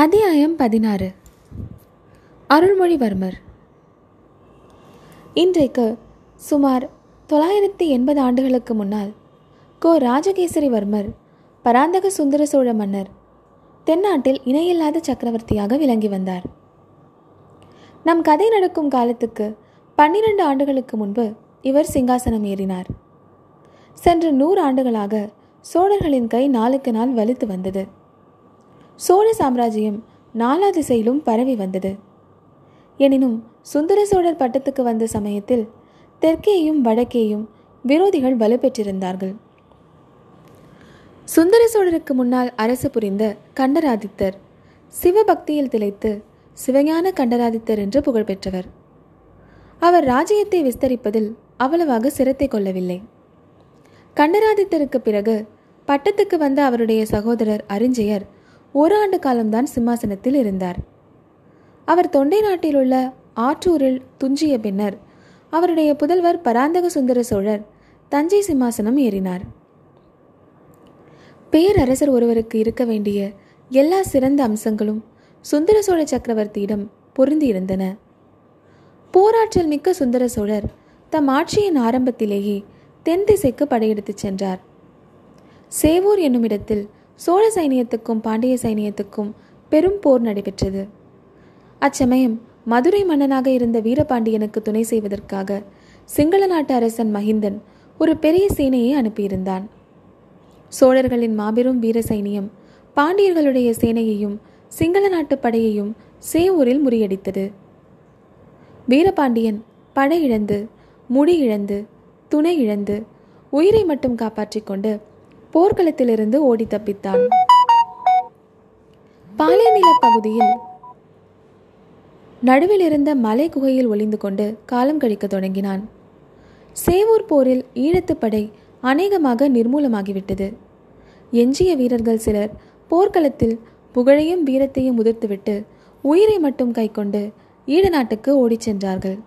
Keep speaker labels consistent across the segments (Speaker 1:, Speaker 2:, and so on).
Speaker 1: அத்தியாயம் பதினாறு. அருள்மொழிவர்மர். இன்றைக்கு சுமார் தொள்ளாயிரத்தி எண்பது ஆண்டுகளுக்கு முன்னால் கோ. ராஜகேசரிவர்மர் பராந்தக சுந்தர சோழ மன்னர் தென்னாட்டில் இணையில்லாத சக்கரவர்த்தியாக விளங்கி வந்தார். நம் கதை நடக்கும் காலத்துக்கு பன்னிரண்டு ஆண்டுகளுக்கு முன்பு இவர் சிங்காசனம் ஏறினார். சென்ற நூறு ஆண்டுகளாக சோழர்களின் கை நாளுக்கு நாள் வலுத்து வந்தது. சோழ சாம்ராஜ்யம் நாலா திசையிலும் பரவி வந்தது. எனினும் சுந்தர சோழர் பட்டத்துக்கு வந்த சமயத்தில் தெற்கேயும் வடக்கேயும் விரோதிகள் வலுப்பெற்றிருந்தார்கள் சுந்தர சோழருக்கு முன்னால் அரசு புரிந்த கண்டராதித்தர் சிவபக்தியில் திளைத்து சிவஞான கண்டராதித்தர் என்று புகழ்பெற்றவர் அவர் ராஜ்யத்தை விஸ்தரிப்பதில் அவ்வளவாக சிரத்தை கொள்ளவில்லை. கண்டராதித்தருக்கு பிறகு பட்டத்துக்கு வந்த அவருடைய சகோதரர் அரிஞ்சயர் ஒரு ஆண்டு காலம்தான் சிம்மாசனத்தில் இருந்தார். அவர் தொண்டை நாட்டில் உள்ள ஆற்றூரில் துஞ்சிய பின்னர் அவருடைய புதல்வர் பராந்தக சுந்தர சோழர் தஞ்சை சிம்மாசனம் ஏறினார். பேரரசர் ஒருவருக்கு இருக்க வேண்டிய எல்லா சிறந்த அம்சங்களும் சுந்தர சோழ சக்கரவர்த்தியிடம் பொருந்தியிருந்தன. போராற்றல் மிக்க சுந்தர சோழர் தம் ஆட்சியின் ஆரம்பத்திலேயே தென் திசைக்கு படையெடுத்துச் சென்றார். சேவூர் என்னும் இடத்தில் சோழ சைனியத்துக்கும் பாண்டிய சைனியத்துக்கும் பெரும் போர் நடைபெற்றது. அச்சமயம் மதுரை மன்னனாக இருந்த வீரபாண்டியனுக்கு துணை செய்வதற்காக சிங்கள நாட்டு அரசன் மகிந்தன் ஒரு பெரிய சேனையை அனுப்பியிருந்தான். சோழர்களின் மாபெரும் வீர சைனியம் பாண்டியர்களுடைய சேனையையும் சிங்கள நாட்டு படையையும் சேவூரில் முறியடித்தது. வீரபாண்டியன் படை இழந்து முடி இழந்து துணை இழந்து உயிரை மட்டும் காப்பாற்றிக் கொண்டு போர்க்களத்திலிருந்து ஓடி தப்பித்தான். பாலைநில பகுதியில் நடுவில் இருந்த மலை குகையில் ஒளிந்து கொண்டு காலம் கழிக்க தொடங்கினான். சேவூர் போரில் ஈழத்துப்படை அநேகமாக நிர்மூலமாகிவிட்டது. எஞ்சிய வீரர்கள் சிலர் போர்க்களத்தில் புகழையும் வீரத்தையும் உதிர்த்துவிட்டு உயிரை மட்டும் கைக்கொண்டு ஈழ நாட்டுக்கு ஓடிச் சென்றார்கள்.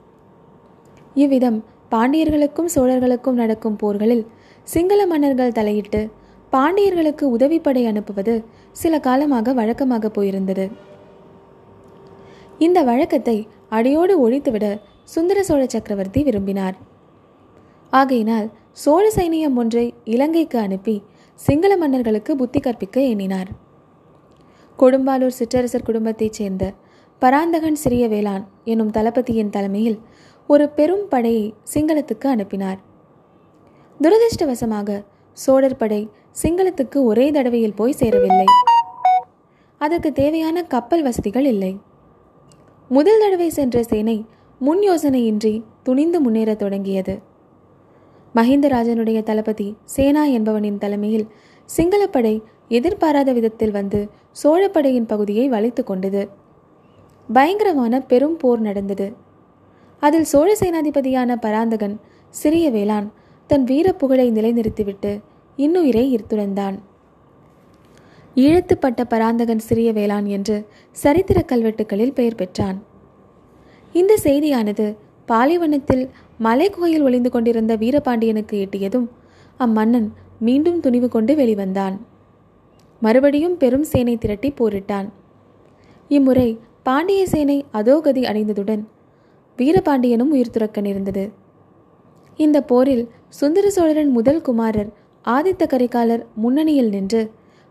Speaker 1: இவ்விதம் பாண்டியர்களுக்கும் சோழர்களுக்கும் நடக்கும் போர்களில் சிங்கள மன்னர்கள் தலையிட்டு பாண்டியர்களுக்கு உதவிப்படை அனுப்புவது சில காலமாக வழக்கமாக போயிருந்தது. இந்த வழக்கத்தை அடியோடு ஒழித்துவிட சுந்தர சோழ சக்கரவர்த்தி விரும்பினார். ஆகையினால் சோழ சைனியம் ஒன்றை இலங்கைக்கு அனுப்பி சிங்கள மன்னர்களுக்கு புத்தி கற்பிக்க எண்ணினார். கொடும்பாலூர் சிற்றரசர் குடும்பத்தைச் சேர்ந்த பராந்தகன் சிறிய வேளான் என்னும் தளபதியின் தலைமையில் ஒரு பெரும் படையை சிங்களத்துக்கு அனுப்பினார். துரதிருஷ்டவசமாக சோழர் படை சிங்களத்துக்கு ஒரே தடவையில் போய் சேரவில்லை. அதற்கு தேவையான கப்பல் வசதிகள் இல்லை. முதல் தடவை சென்ற சேனை முன் யோசனையின்றி துணிந்து முன்னேற தொடங்கியது. மஹிந்தராஜனுடைய தளபதி சேனா என்பவனின் தலைமையில் சிங்களப்படை எதிர்பாராத விதத்தில் வந்து சோழப்படையின் பகுதியை வளைத்து கொண்டது. பயங்கரமான பெரும் போர் நடந்தது. அதில் சோழ சேனாதிபதியான பராந்தகன் சிறிய வேளான் தன் வீரப்புகழை நிலைநிறுத்திவிட்டு இன்னுயிரை ஈர்த்துழந்தான் ஈழத்துப்பட்ட பராந்தகன் சிறிய வேளான் என்று சரித்திர கல்வெட்டுகளில் பெயர் பெற்றான். இந்த செய்தியானது பாலைவனத்தில் மலை குகையில் ஒளிந்து கொண்டிருந்த வீரபாண்டியனுக்கு எட்டியதும் அம்மன்னன் மீண்டும் துணிவு கொண்டு வெளிவந்தான். மறுபடியும் பெரும் சேனை திரட்டி போரிட்டான். இம்முறை பாண்டிய சேனை அதோகதி அடைந்ததுடன் வீரபாண்டியனும் உயிர் துறக்க நேர்ந்தது. இந்த போரில் சுந்தர சோழரின் முதல் குமாரர் ஆதித்த கரிகாலர் முன்னணியில் நின்று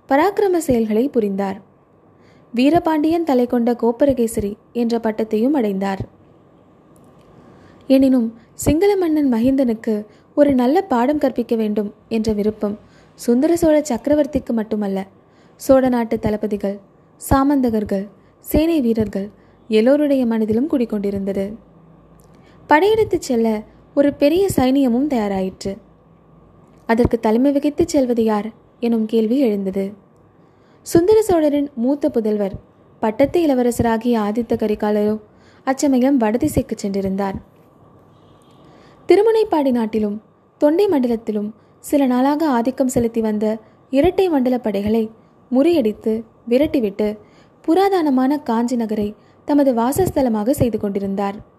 Speaker 1: பராக்கிரம செயல்களை புரிந்தார். வீரபாண்டியன் தலை கொண்ட கோப்பரகேசரி என்ற பட்டத்தையும் அடைந்தார். எனினும் சிங்கள மன்னன் மகிந்தனுக்கு ஒரு நல்ல பாடம் கற்பிக்க வேண்டும் என்ற விருப்பம் சுந்தர சோழ சக்கரவர்த்திக்கு மட்டுமல்ல சோழ நாட்டு தளபதிகள் சாமந்தகர்கள் சேனை வீரர்கள் எல்லோருடைய மனதிலும் குடிக்கொண்டிருந்தது படையெடுத்துச் செல்ல ஒரு பெரிய சைனியமும் தயாராயிற்று. அதற்கு தலைமை வகித்துச் செல்வது யார்? எனும் கேள்வி எழுந்தது. சுந்தர சோழரின் மூத்த புதல்வர் பட்டத்து இளவரசராகிய ஆதித்த கரிகாலரோ அச்சமயம் வடதிசைக்கு சென்றிருந்தார். திருமுனைப்பாடி நாட்டிலும் தொண்டை மண்டலத்திலும் சில நாளாக ஆதிக்கம் செலுத்தி வந்த இரட்டை மண்டல படைகளை முறியடித்து விரட்டிவிட்டு புராதனமான காஞ்சி நகரை தமது வாசஸ்தலமாக செய்து கொண்டிருந்தார்.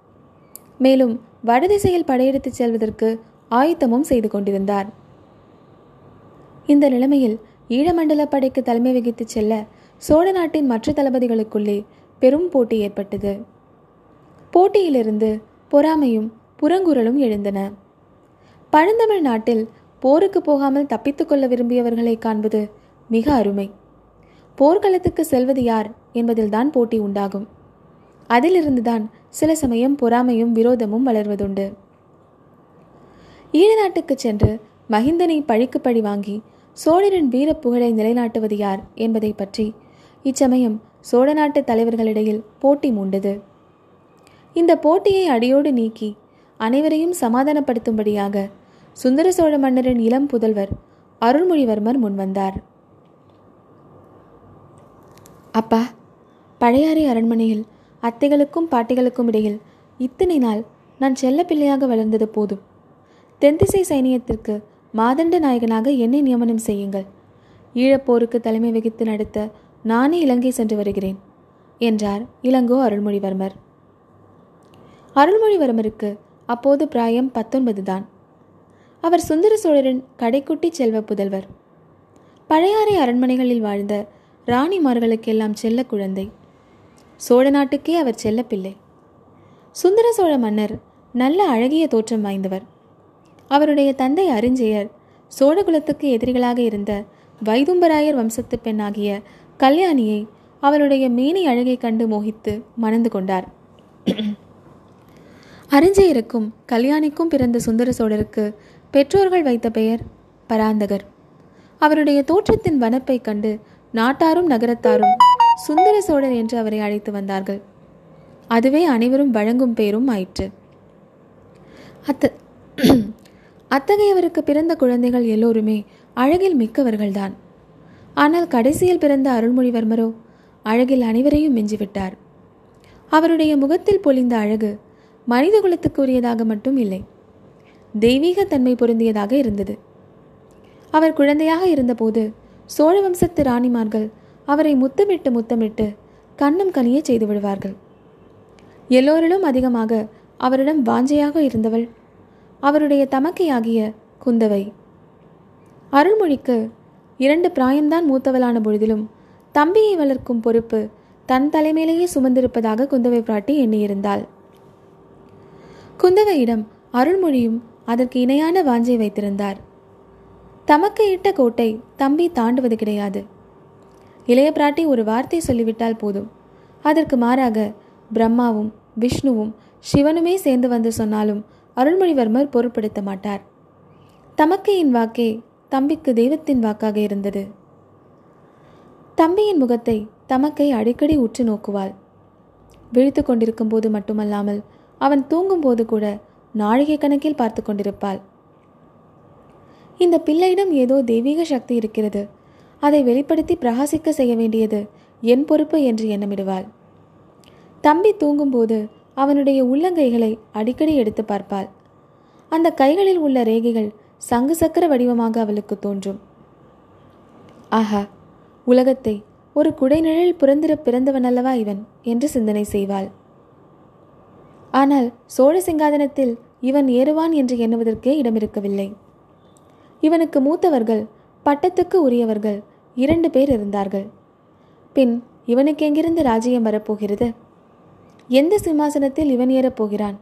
Speaker 1: மேலும் வடதிசையில் படையெடுத்துச் செல்வதற்கு ஆயத்தமும் செய்து கொண்டிருந்தார். இந்த நிலைமையில் ஈழமண்டல படைக்கு தலைமை வகித்துச் செல்ல சோழ நாட்டின் மற்ற தளபதிகளுக்குள்ளே பெரும் போட்டி ஏற்பட்டது. போட்டியிலிருந்து பொறாமையும் புறங்குரலும் எழுந்தன. பழந்தமிழ் நாட்டில் போருக்கு போகாமல் தப்பித்துக் கொள்ள விரும்பியவர்களை காண்பது மிக அருமை. போர்க்களத்துக்கு செல்வது யார் என்பதில்தான் போட்டி உண்டாகும். அதிலிருந்துதான் சில சமயம் பொறாமையும் விரோதமும் வளர்வதுண்டு. ஈழ நாட்டுக்கு சென்று மகிந்தனை பழிக்கு பழி வாங்கி சோழரின் வீர புகழை நிலைநாட்டுவது யார் என்பதை பற்றி இச்சமயம் சோழ நாட்டு தலைவர்களிடையில் போட்டி மூண்டது. இந்த போட்டியை அடியோடு நீக்கி அனைவரையும் சமாதானப்படுத்தும்படியாக சுந்தர சோழ மன்னரின் இளம் புதல்வர் அருள்மொழிவர்மர் முன்வந்தார் அப்பா பழையாறை அரண்மனையில் அத்தைகளுக்கும் பாட்டிகளுக்கும் இடையில் இத்தனை நாள் நான் செல்ல பிள்ளையாக வளர்ந்தது போதும். தென்திசை சைனியத்திற்கு மாதண்ட நாயகனாக என்னை நியமனம் செய்யுங்கள். ஈழப்போருக்கு தலைமை வகித்து நடத்த நானே இலங்கை சென்று வருகிறேன் என்றார் இளங்கோ அருள்மொழிவர்மர். அருள்மொழிவர்மருக்கு அப்போது பிராயம் பத்தொன்பது தான். அவர் சுந்தர சோழரின் கடைக்குட்டி செல்வ புதல்வர். பழையாறை அரண்மனைகளில் வாழ்ந்த ராணிமார்களுக்கெல்லாம் செல்ல குழந்தை. சோழ நாட்டுக்கே அவர் செல்லப்பிள்ளை. சுந்தர சோழ மன்னர் நல்ல அழகிய தோற்றம் வாய்ந்தவர். அவருடைய தந்தை அரிஞ்செயர் சோழகுலத்துக்கு எதிரிகளாக இருந்த வைதும்பராயர் வம்சத்து பெண்ணாகிய கல்யாணியை அவருடைய மேனி அழகை கண்டு மோகித்து மணந்து கொண்டார். அரிஞ்செயருக்கும் கல்யாணிக்கும் பிறந்த சுந்தர சோழருக்கு பெற்றோர்கள் வைத்த பெயர் பராந்தகர். அவருடைய தோற்றத்தின் வனப்பை கண்டு நாட்டாரும் நகரத்தாரும் சுந்தர சோழர் என்று அவரை அழைத்து வந்தார்கள். அதுவே அனைவரும் வழங்கும் பெயரும் ஆயிற்று. அத்த அத்தகையவருக்கு பிறந்த குழந்தைகள் எல்லோருமே அழகில் மிக்கவர்கள்தான். ஆனால் கடைசியில் பிறந்த அருள்மொழிவர்மரோ அழகில் அனைவரையும் மிஞ்சிவிட்டார். அவருடைய முகத்தில் பொழிந்த அழகு மனித குலத்துக்கு உரியதாக மட்டும் இல்லை தெய்வீக தன்மை பொருந்தியதாக இருந்தது. அவர் குழந்தையாக இருந்தபோது சோழ வம்சத்து ராணிமார்கள் அவரை முத்தமிட்டு முத்தமிட்டு கண்ணும் கனிய செய்து விடுவார்கள். எல்லோரிலும் அதிகமாக அவரிடம் வாஞ்சையாக இருந்தவள் அவருடைய தமக்கையாகிய குந்தவை. அருள்மொழிக்கு இரண்டு பிராயம்தான் மூத்தவளான பொழுதிலும் தம்பியை வளர்க்கும் பொறுப்பு தன் தலைமையிலேயே சுமந்திருப்பதாக குந்தவை பிராட்டி எண்ணியிருந்தாள். குந்தவையிடம் அருள்மொழியும் அதற்கு இணையான வாஞ்சை வைத்திருந்தார். தமக்கு இட்ட கோட்டை தம்பி தாண்டுவது கிடையாது. இளைய பிராட்டி ஒரு வார்த்தை சொல்லிவிட்டால் போதும். அதற்கு மாறாக பிரம்மாவும் விஷ்ணுவும் சிவனுமே சேர்ந்து வந்து சொன்னாலும் அருள்மொழிவர்மர் பொருட்படுத்த மாட்டார். தமக்கையின் வாக்கே தம்பிக்கு தெய்வத்தின் வாக்காக இருந்தது. தம்பியின் முகத்தை தமக்கை அடிக்கடி உற்று நோக்குவாள். விழித்து கொண்டிருக்கும் போது மட்டுமல்லாமல் அவன் தூங்கும்போது கூட நாழிகை கணக்கில் பார்த்து கொண்டிருப்பாள். இந்த பிள்ளையிடம் ஏதோ தெய்வீக சக்தி இருக்கிறது. அதை வெளிப்படுத்தி பிரகாசிக்க செய்ய வேண்டியது என் பொறுப்பு என்று எண்ணமிடுவாள். தம்பி தூங்கும்போது அவனுடைய உள்ளங்கைகளை அடிக்கடி எடுத்து பார்ப்பாள். அந்த கைகளில் உள்ள ரேகைகள் சங்கு சக்கர வடிவமாக அவளுக்கு தோன்றும். ஆஹா உலகத்தை ஒரு குடைநிழல் புரந்திர பிறந்தவன் அல்லவா இவன் என்று சிந்தனை செய்வாள். ஆனால் சோழ சிங்காதனத்தில் இவன் ஏறுவான் என்று எண்ணுவதற்கே இடமிருக்கவில்லை. இவனுக்கு மூத்தவர்கள் பட்டத்துக்கு உரியவர்கள் இரண்டு பேர் இருந்தார்கள். பின் இவனுக்கு எங்கிருந்து ராஜ்யம் வரப்போகிறது? எந்த சிம்மாசனத்தில் இவன் ஏறப்போகிறான்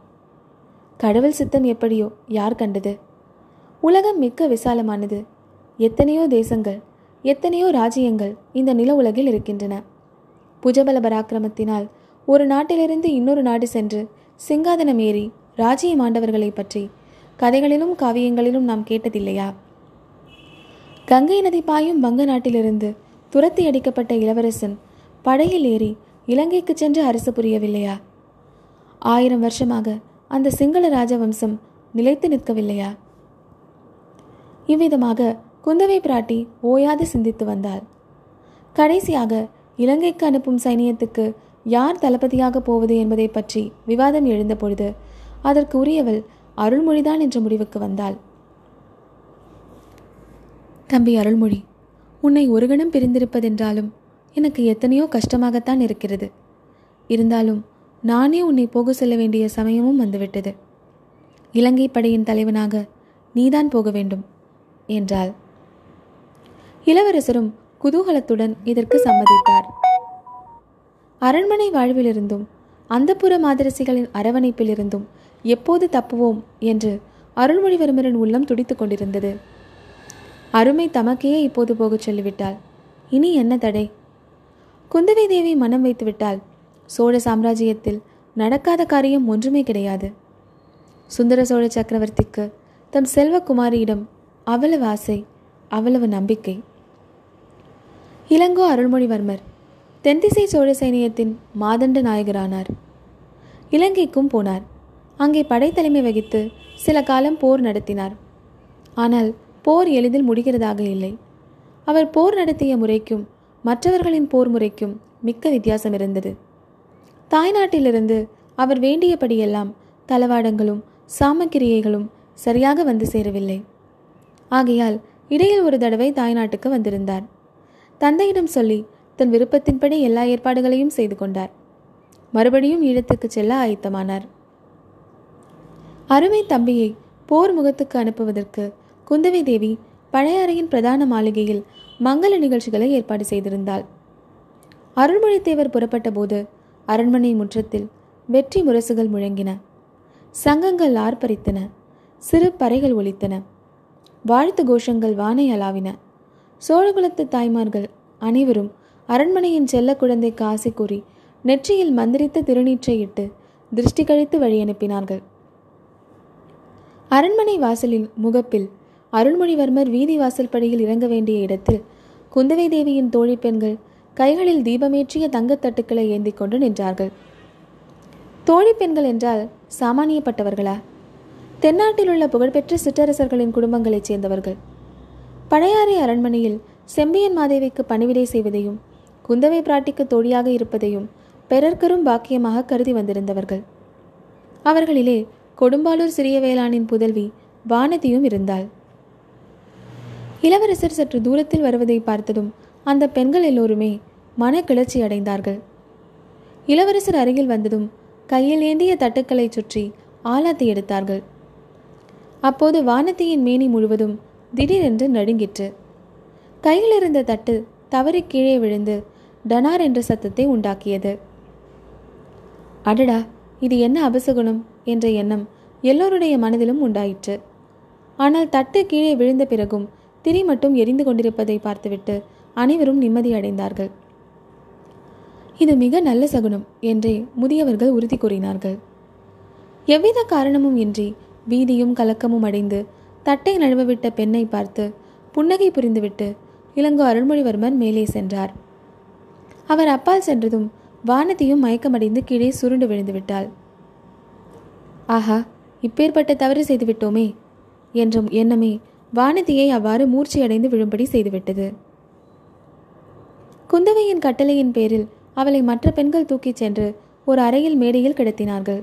Speaker 1: கடவுள் சித்தம் எப்படியோ யார் கண்டது? உலகம் மிக்க விசாலமானது. எத்தனையோ தேசங்கள் எத்தனையோ ராஜ்யங்கள் இந்த நில உலகில் இருக்கின்றன. புஜபல பராக்கிரமத்தினால் ஒரு நாட்டிலிருந்து இன்னொரு நாடு சென்று சிங்காதனம் ஏறி ராஜ்யம் ஆண்டவர்களை பற்றி கதைகளிலும் காவியங்களிலும் நாம் கேட்டதில்லையா? கங்கை நதி பாயும் வங்க நாட்டிலிருந்து துரத்தி அடிக்கப்பட்ட இளவரசன் படையில் ஏறி இலங்கைக்கு சென்று அரசு புரியவில்லையா? ஆயிரம் வருஷமாக அந்த சிங்கள ராஜவம்சம் நிலைத்து நிற்கவில்லையா? இவ்விதமாக குந்தவை பிராட்டி ஓயாது சிந்தித்து வந்தாள். கடைசியாக இலங்கைக்கு அனுப்பும் சைனியத்துக்கு யார் தளபதியாக போவது என்பதை பற்றி விவாதம் எழுந்த பொழுது அதற்கு உரியவள் அருள்மொழிதான் என்ற முடிவுக்கு வந்தாள். தம்பி அருள்மொழி உன்னை ஒரு கணம் பிரிந்திருப்பதென்றாலும் எனக்கு எத்தனையோ கஷ்டமாகத்தான் இருக்கிறது. இருந்தாலும் நானே உன்னை போக செல்ல வேண்டிய சமயமும் வந்துவிட்டது. இலங்கை படையின் தலைவனாக நீதான் போக வேண்டும் என்றாள். இளவரசரும் குதூகலத்துடன் இதற்கு சம்மதித்தார். அரண்மனை வாழ்விலிருந்தும் அந்தப்புற மாதரசிகளின் அரவணைப்பிலிருந்தும் எப்போது தப்புவோம் என்று அருள்மொழிவர்மரின் உள்ளம் துடித்துக் கொண்டிருந்தது. அருமை தமக்கையே இப்போது போகச் சொல்லிவிட்டாள். இனி என்ன தடை? குந்தவை தேவி மனம் வைத்துவிட்டால் சோழ சாம்ராஜ்யத்தில் நடக்காத காரியம் ஒன்றுமே கிடையாது. சுந்தர சோழ சக்கரவர்த்திக்கு தம் செல்வகுமாரியிடம் அவ்வளவு ஆசை அவ்வளவு நம்பிக்கை. இளங்கோ அருள்மொழிவர்மர் தென்திசை சோழ சைனியத்தின் மாதண்ட நாயகரானார். இலங்கைக்கும் போனார். அங்கே படைத்தலைமை வகித்து சில காலம் போர் நடத்தினார். ஆனால் போர் எளிதில் முடிகிறதாக இல்லை. அவர் போர் நடத்திய முறைக்கும் மற்றவர்களின் போர் முறைக்கும் மிக்க வித்தியாசம் இருந்தது. தாய்நாட்டிலிருந்து அவர் வேண்டியபடியெல்லாம் தளவாடங்களும் சாமக்கிரியைகளும் சரியாக வந்து சேரவில்லை. ஆகையால் இடையில் ஒரு தடவை தாய்நாட்டுக்கு வந்திருந்தார். தந்தையிடம் சொல்லி தன் விருப்பத்தின்படி எல்லா ஏற்பாடுகளையும் செய்து கொண்டார். மறுபடியும் ஈழத்துக்கு செல்ல ஆயத்தமானார். அருமை தம்பியை போர் முகத்துக்கு அனுப்புவதற்கு குந்தவை தேவி பழையாறையின் பிரதான மாளிகையில் மங்கள நிகழ்ச்சிகளை ஏற்பாடு செய்திருந்தாள். அருள்மொழித்தேவர் புறப்பட்ட போது அரண்மனை முற்றத்தில் வெற்றி முரசுகள் முழங்கின. சங்கங்கள் ஆர்ப்பரித்தன. சிறு பறைகள் ஒலித்தன. வாழ்த்து கோஷங்கள் வானை அலாவின சோழகுலத்து தாய்மார்கள் அனைவரும் அரண்மனையின் செல்ல குழந்தைக்கு ஆசை கூறி நெற்றியில் மந்திரித்த திருநீற்றை இட்டு திருஷ்டி கழித்து வழி அனுப்பினார்கள் அரண்மனை வாசலின் முகப்பில் அருள்மொழிவர்மர் வீதி வாசல் படியில் இறங்க வேண்டிய இடத்தில் குந்தவை தேவியின் தோழி பெண்கள் கைகளில் தீபமேற்றிய தங்கத்தட்டுக்களை ஏந்தி கொண்டு நின்றார்கள். தோழி பெண்கள் என்றால் சாமானியப்பட்டவர்களா? தென்னாட்டில் உள்ள புகழ்பெற்ற சிற்றரசர்களின் குடும்பங்களைச் சேர்ந்தவர்கள். பழையாறை அரண்மனையில் செம்பியன் மாதேவிக்கு பணிவிடை செய்வதையும் குந்தவை பிராட்டிக்கு தோழியாக இருப்பதையும் பிறர்க்கரும் பாக்கியமாக கருதி வந்திருந்தவர்கள். அவர்களிலே கொடும்பாலூர் சிறிய வேளாணின் புதல்வி வானதியும் இருந்தாள். இளவரசர் சற்று தூரத்தில் வருவதை பார்த்ததும் அந்த பெண்கள் எல்லோருமே மன கிளர்ச்சி அடைந்தார்கள். இளவரசர் அருகில் வந்ததும் கையில் ஏந்திய தட்டுக்களை சுற்றி ஆலாத்தி எடுத்தார்கள். அப்போது வானத்தியின் மேனி முழுவதும் திடீரென்று நடுங்கிற்று. கையில் இருந்த தட்டு தவறி கீழே விழுந்து டனார் என்ற சத்தத்தை உண்டாக்கியது. அடடா இது என்ன அபசகுணம் என்ற எண்ணம் எல்லோருடைய மனதிலும் உண்டாயிற்று. ஆனால் தட்டு கீழே விழுந்த பிறகும் திரி மட்டும் எரிந்து கொண்டிருப்பதை பார்த்துவிட்டு அனைவரும் நிம்மதியடைந்தார்கள் இது மிக நல்ல சகுனம் என்றே முதியவர்கள் உறுதி கூறினார்கள். எவ்வித காரணமும் இன்றி வீதியும் கலக்கமும் அடைந்து தட்டை நழுவவிட்ட பெண்ணை பார்த்து புன்னகை புரிந்துவிட்டு இளங்கோ அருள்மொழிவர்மர் மேலே சென்றார். அவர் அப்பால் சென்றதும் வானதியும் மயக்கமடைந்து கீழே சுருண்டு விழுந்து விட்டாள். ஆஹா இப்பேற்பட்ட தவறு செய்துவிட்டோமே என்றும் எண்ணமே வானதியை அவ்வாறு மூர்ச்சியடைந்து விழும்படி செய்துவிட்டது. குந்தவையின் கட்டளையின் பேரில் அவளை மற்ற பெண்கள் தூக்கிச் சென்று ஒரு அறையில் மேடையில் கிடத்தினார்கள்.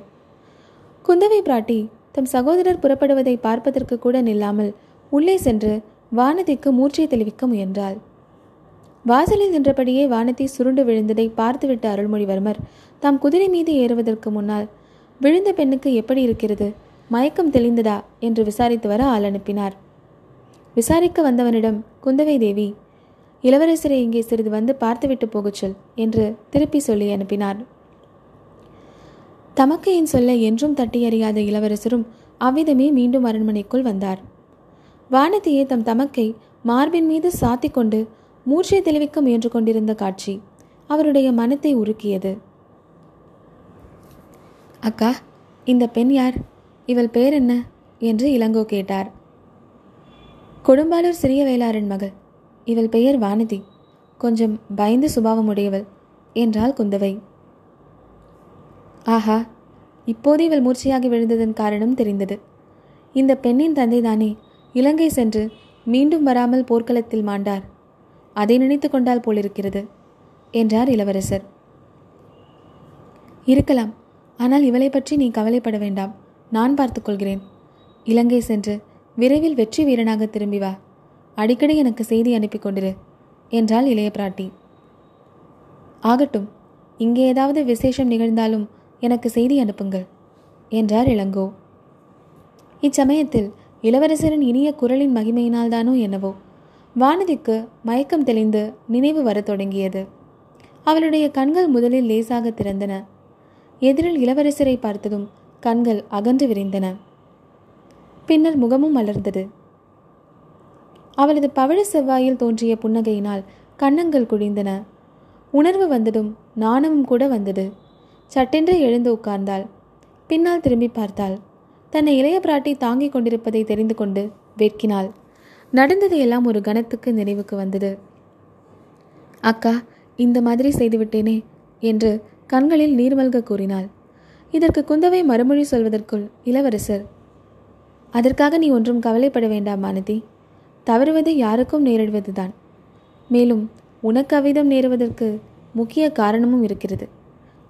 Speaker 1: குந்தவை பிராட்டி தம் சகோதரர் புறப்படுவதை பார்ப்பதற்கு கூட நில்லாமல் உள்ளே சென்று வானதிக்கு மூர்ச்சை தெளிவிக்க முயன்றாள். வாசலில் நின்றபடியே வானதி சுருண்டு விழுந்ததை பார்த்துவிட்ட அருள்மொழிவர்மர் தாம் குதிரை மீது ஏறுவதற்கு முன்னால் விழுந்த பெண்ணுக்கு எப்படி இருக்கிறது? மயக்கம் தெளிந்ததா? என்று விசாரித்து வர ஆள் அனுப்பினார். விசாரிக்க வந்தவனிடம் குந்தவை தேவி இளவரசரை இங்கே சிறிது வந்து பார்த்துவிட்டு போகச் சொல் என்று திருப்பி சொல்லி அனுப்பினார். தமக்கையின் சொல்ல என்றும் தட்டியறியாத இளவரசரும் அவ்விதமே மீண்டும் அரண்மனைக்குள் வந்தார். வானதியை தம் தமக்கை மார்பின் மீது சாத்தி கொண்டு மூச்சை தெளிவிக்க முயன்று கொண்டிருந்த காட்சி அவருடைய மனத்தை உருக்கியது. அக்கா இந்த பெண் யார்? இவள் பேர் என்ன? என்று இளங்கோ கேட்டார். கொடும்பாளூர் சிறிய வேளாரின் மகள். இவள் பெயர் வானதி. கொஞ்சம் பயந்து சுபாவமுடையவள் என்றாள் குந்தவை. ஆஹா இப்போது இவள் மூர்ச்சையாகி விழுந்ததன் காரணம் தெரிந்தது. இந்த பெண்ணின் தந்தைதானே இலங்கை சென்று மீண்டும் வராமல் போர்க்களத்தில் மாண்டார். அதை நினைத்து கொண்டால் போலிருக்கிறது என்றார் இளவரசர். இருக்கலாம் ஆனால் இவளை பற்றி நீ கவலைப்பட வேண்டாம். நான் பார்த்துக்கொள்கிறேன் இலங்கை சென்று விரைவில் வெற்றி வீரனாக திரும்பி வா. அடிக்கடி எனக்கு செய்தி அனுப்பி கொண்டிரு என்றாள் இளைய பிராட்டி. ஆகட்டும் இங்கே ஏதாவது விசேஷம் நிகழ்ந்தாலும் எனக்கு செய்தி அனுப்புங்கள் என்றார் இளங்கோ. இச்சமயத்தில் இளவரசரின் இனிய குரலின் மகிமையினால்தானோ என்னவோ வானதிக்கு மயக்கம் தெளிந்து நினைவு வரத் தொடங்கியது. அவளுடைய கண்கள் முதலில் லேசாக திறந்தன. எதிரில் இளவரசரை பார்த்ததும் கண்கள் அகன்று விரிந்தன. பின்னர் முகமும் மலர்ந்தது. அவளது பவழ செவ்வாயில் தோன்றிய புன்னகையினால் கன்னங்கள் குழிந்தன. உணர்வு வந்ததும் நாணமும் கூட வந்தது. சட்டென்று எழுந்து உட்கார்ந்தாள். பின்னால் திரும்பி பார்த்தாள். தன்னை இளைய பிராட்டி தாங்கிக் கொண்டிருப்பதை தெரிந்து கொண்டு வெட்கினாள். நடந்தது எல்லாம் ஒரு கணத்துக்கு நினைவுக்கு வந்தது. அக்கா இந்த மாதிரி செய்துவிட்டேனே என்று கண்களில் நீர்மல்க கூறினாள். இதற்கு குந்தவை மறுமொழி சொல்வதற்குள் இளவரசர் அதற்காக நீ ஒன்றும் கவலைப்பட வேண்டாம் மானதி. தவறுவது யாருக்கும் நேரிடுவதுதான். மேலும் உனக்கு அவ்விதம் நேருவதற்கு முக்கிய காரணமும் இருக்கிறது.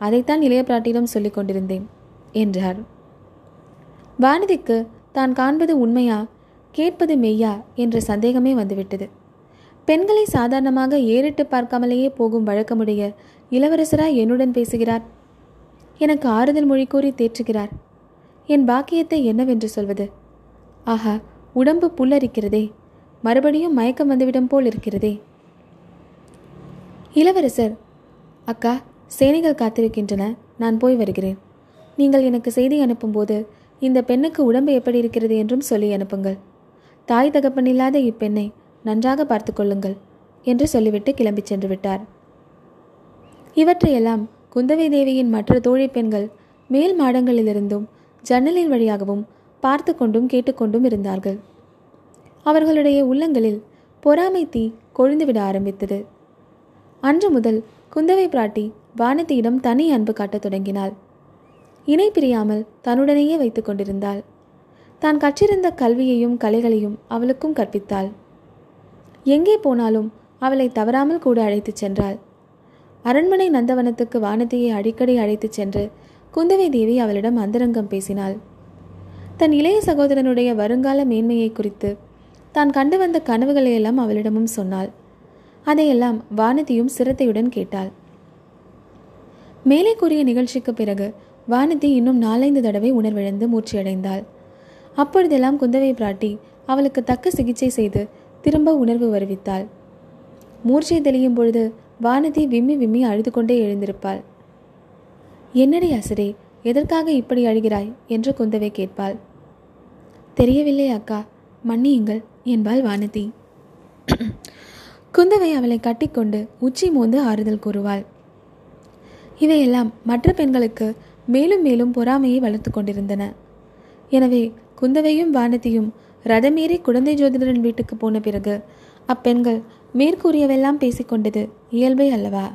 Speaker 1: அதைத்தான் இளைய பிராட்டியிடம் சொல்லிக் கொண்டிருந்தேன் என்றார். வானதிக்கு தான் காண்பது உண்மையா கேட்பது மெய்யா என்ற சந்தேகமே வந்துவிட்டது. பெண்களை சாதாரணமாக ஏறிட்டு பார்க்காமலேயே போகும் வழக்கமுடைய இளவரசரா என்னுடன் பேசுகிறார்? எனக்கு ஆறுதல் மொழி கூறி தேற்றுகிறார். என் பாக்கியத்தை என்னவென்று சொல்வது? ஆஹா உடம்பு புல்லரிக்கிறதே. மறுபடியும் மயக்கம் வந்துவிடும் போல் இருக்கிறதே. இளவரசர் அக்கா சேனைகள் காத்திருக்கின்றன. நான் போய் வருகிறேன். நீங்கள் எனக்கு செய்தி அனுப்பும்போது இந்த பெண்ணுக்கு உடம்பு எப்படி இருக்கிறது என்றும் சொல்லி அனுப்புங்கள். தாய் தகப்பனில்லாத இப்பெண்ணை நன்றாக பார்த்து கொள்ளுங்கள் என்று சொல்லிவிட்டு கிளம்பிச் சென்று விட்டார். இவற்றையெல்லாம் குந்தவை தேவியின் மற்ற தோழி பெண்கள் மேல் மாடங்களிலிருந்தும் ஜன்னலின் வழியாகவும் பார்த்து கொண்டும் கேட்டுக்கொண்டும் இருந்தார்கள். அவர்களுடைய உள்ளங்களில் பொறாமை தீ கொழுந்துவிட ஆரம்பித்தது. அன்று முதல் குந்தவை பிராட்டி வானதியிடம் தனி அன்பு காட்டத் தொடங்கினாள். இணை பிரியாமல் தன்னுடனேயே வைத்துக் கொண்டிருந்தாள். தான் கற்றிருந்த கல்வியையும் கலைகளையும் அவளுக்கும் கற்பித்தாள். எங்கே போனாலும் அவளை தவறாமல் கூட அழைத்துச் சென்றாள். அரண்மனை நந்தவனத்துக்கு வானதியை அடிக்கடி அழைத்துச் சென்று குந்தவை தேவி அவளிடம் அந்தரங்கம் பேசினாள். தன் இளைய சகோதரனுடைய வருங்கால மேன்மையை குறித்து தான் கண்டு வந்த கனவுகளையெல்லாம் அவளிடமும் சொன்னாள். அதையெல்லாம் வானதியும் சிரத்தையுடன் கேட்டாள். மேலே கூறிய நிகழ்ச்சிக்கு பிறகு வானதி இன்னும் நாலைந்து தடவை உணர்விழந்து மூச்சியடைந்தாள் அப்பொழுதெல்லாம் குந்தவை பிராட்டி அவளுக்கு தக்க சிகிச்சை செய்து திரும்ப உணர்வு வருவித்தாள். மூர்ச்சை தெளியும் பொழுது வானதி விம்மி விம்மி அழுது கொண்டே எழுந்திருப்பாள். என்னடி அசரே எதற்காக இப்படி அழுகிறாய்? என்று குந்தவை கேட்பாள். தெரியவில்லை அக்கா. மன்னியுங்கள் என்பாள் வானதி. குந்தவை அவளை கட்டிக்கொண்டு உச்சி மோந்து ஆறுதல் கூறுவாள். இவையெல்லாம் மற்ற பெண்களுக்கு மேலும் மேலும் பொறாமையை வளர்த்து கொண்டிருந்தன. எனவே குந்தவையும் வானதியும் ரதமேறி குழந்தை ஜோதிடரின் வீட்டுக்கு போன பிறகு அப்பெண்கள் மேற்கூறியவெல்லாம் பேசிக்கொண்டது இயல்பே அல்லவா?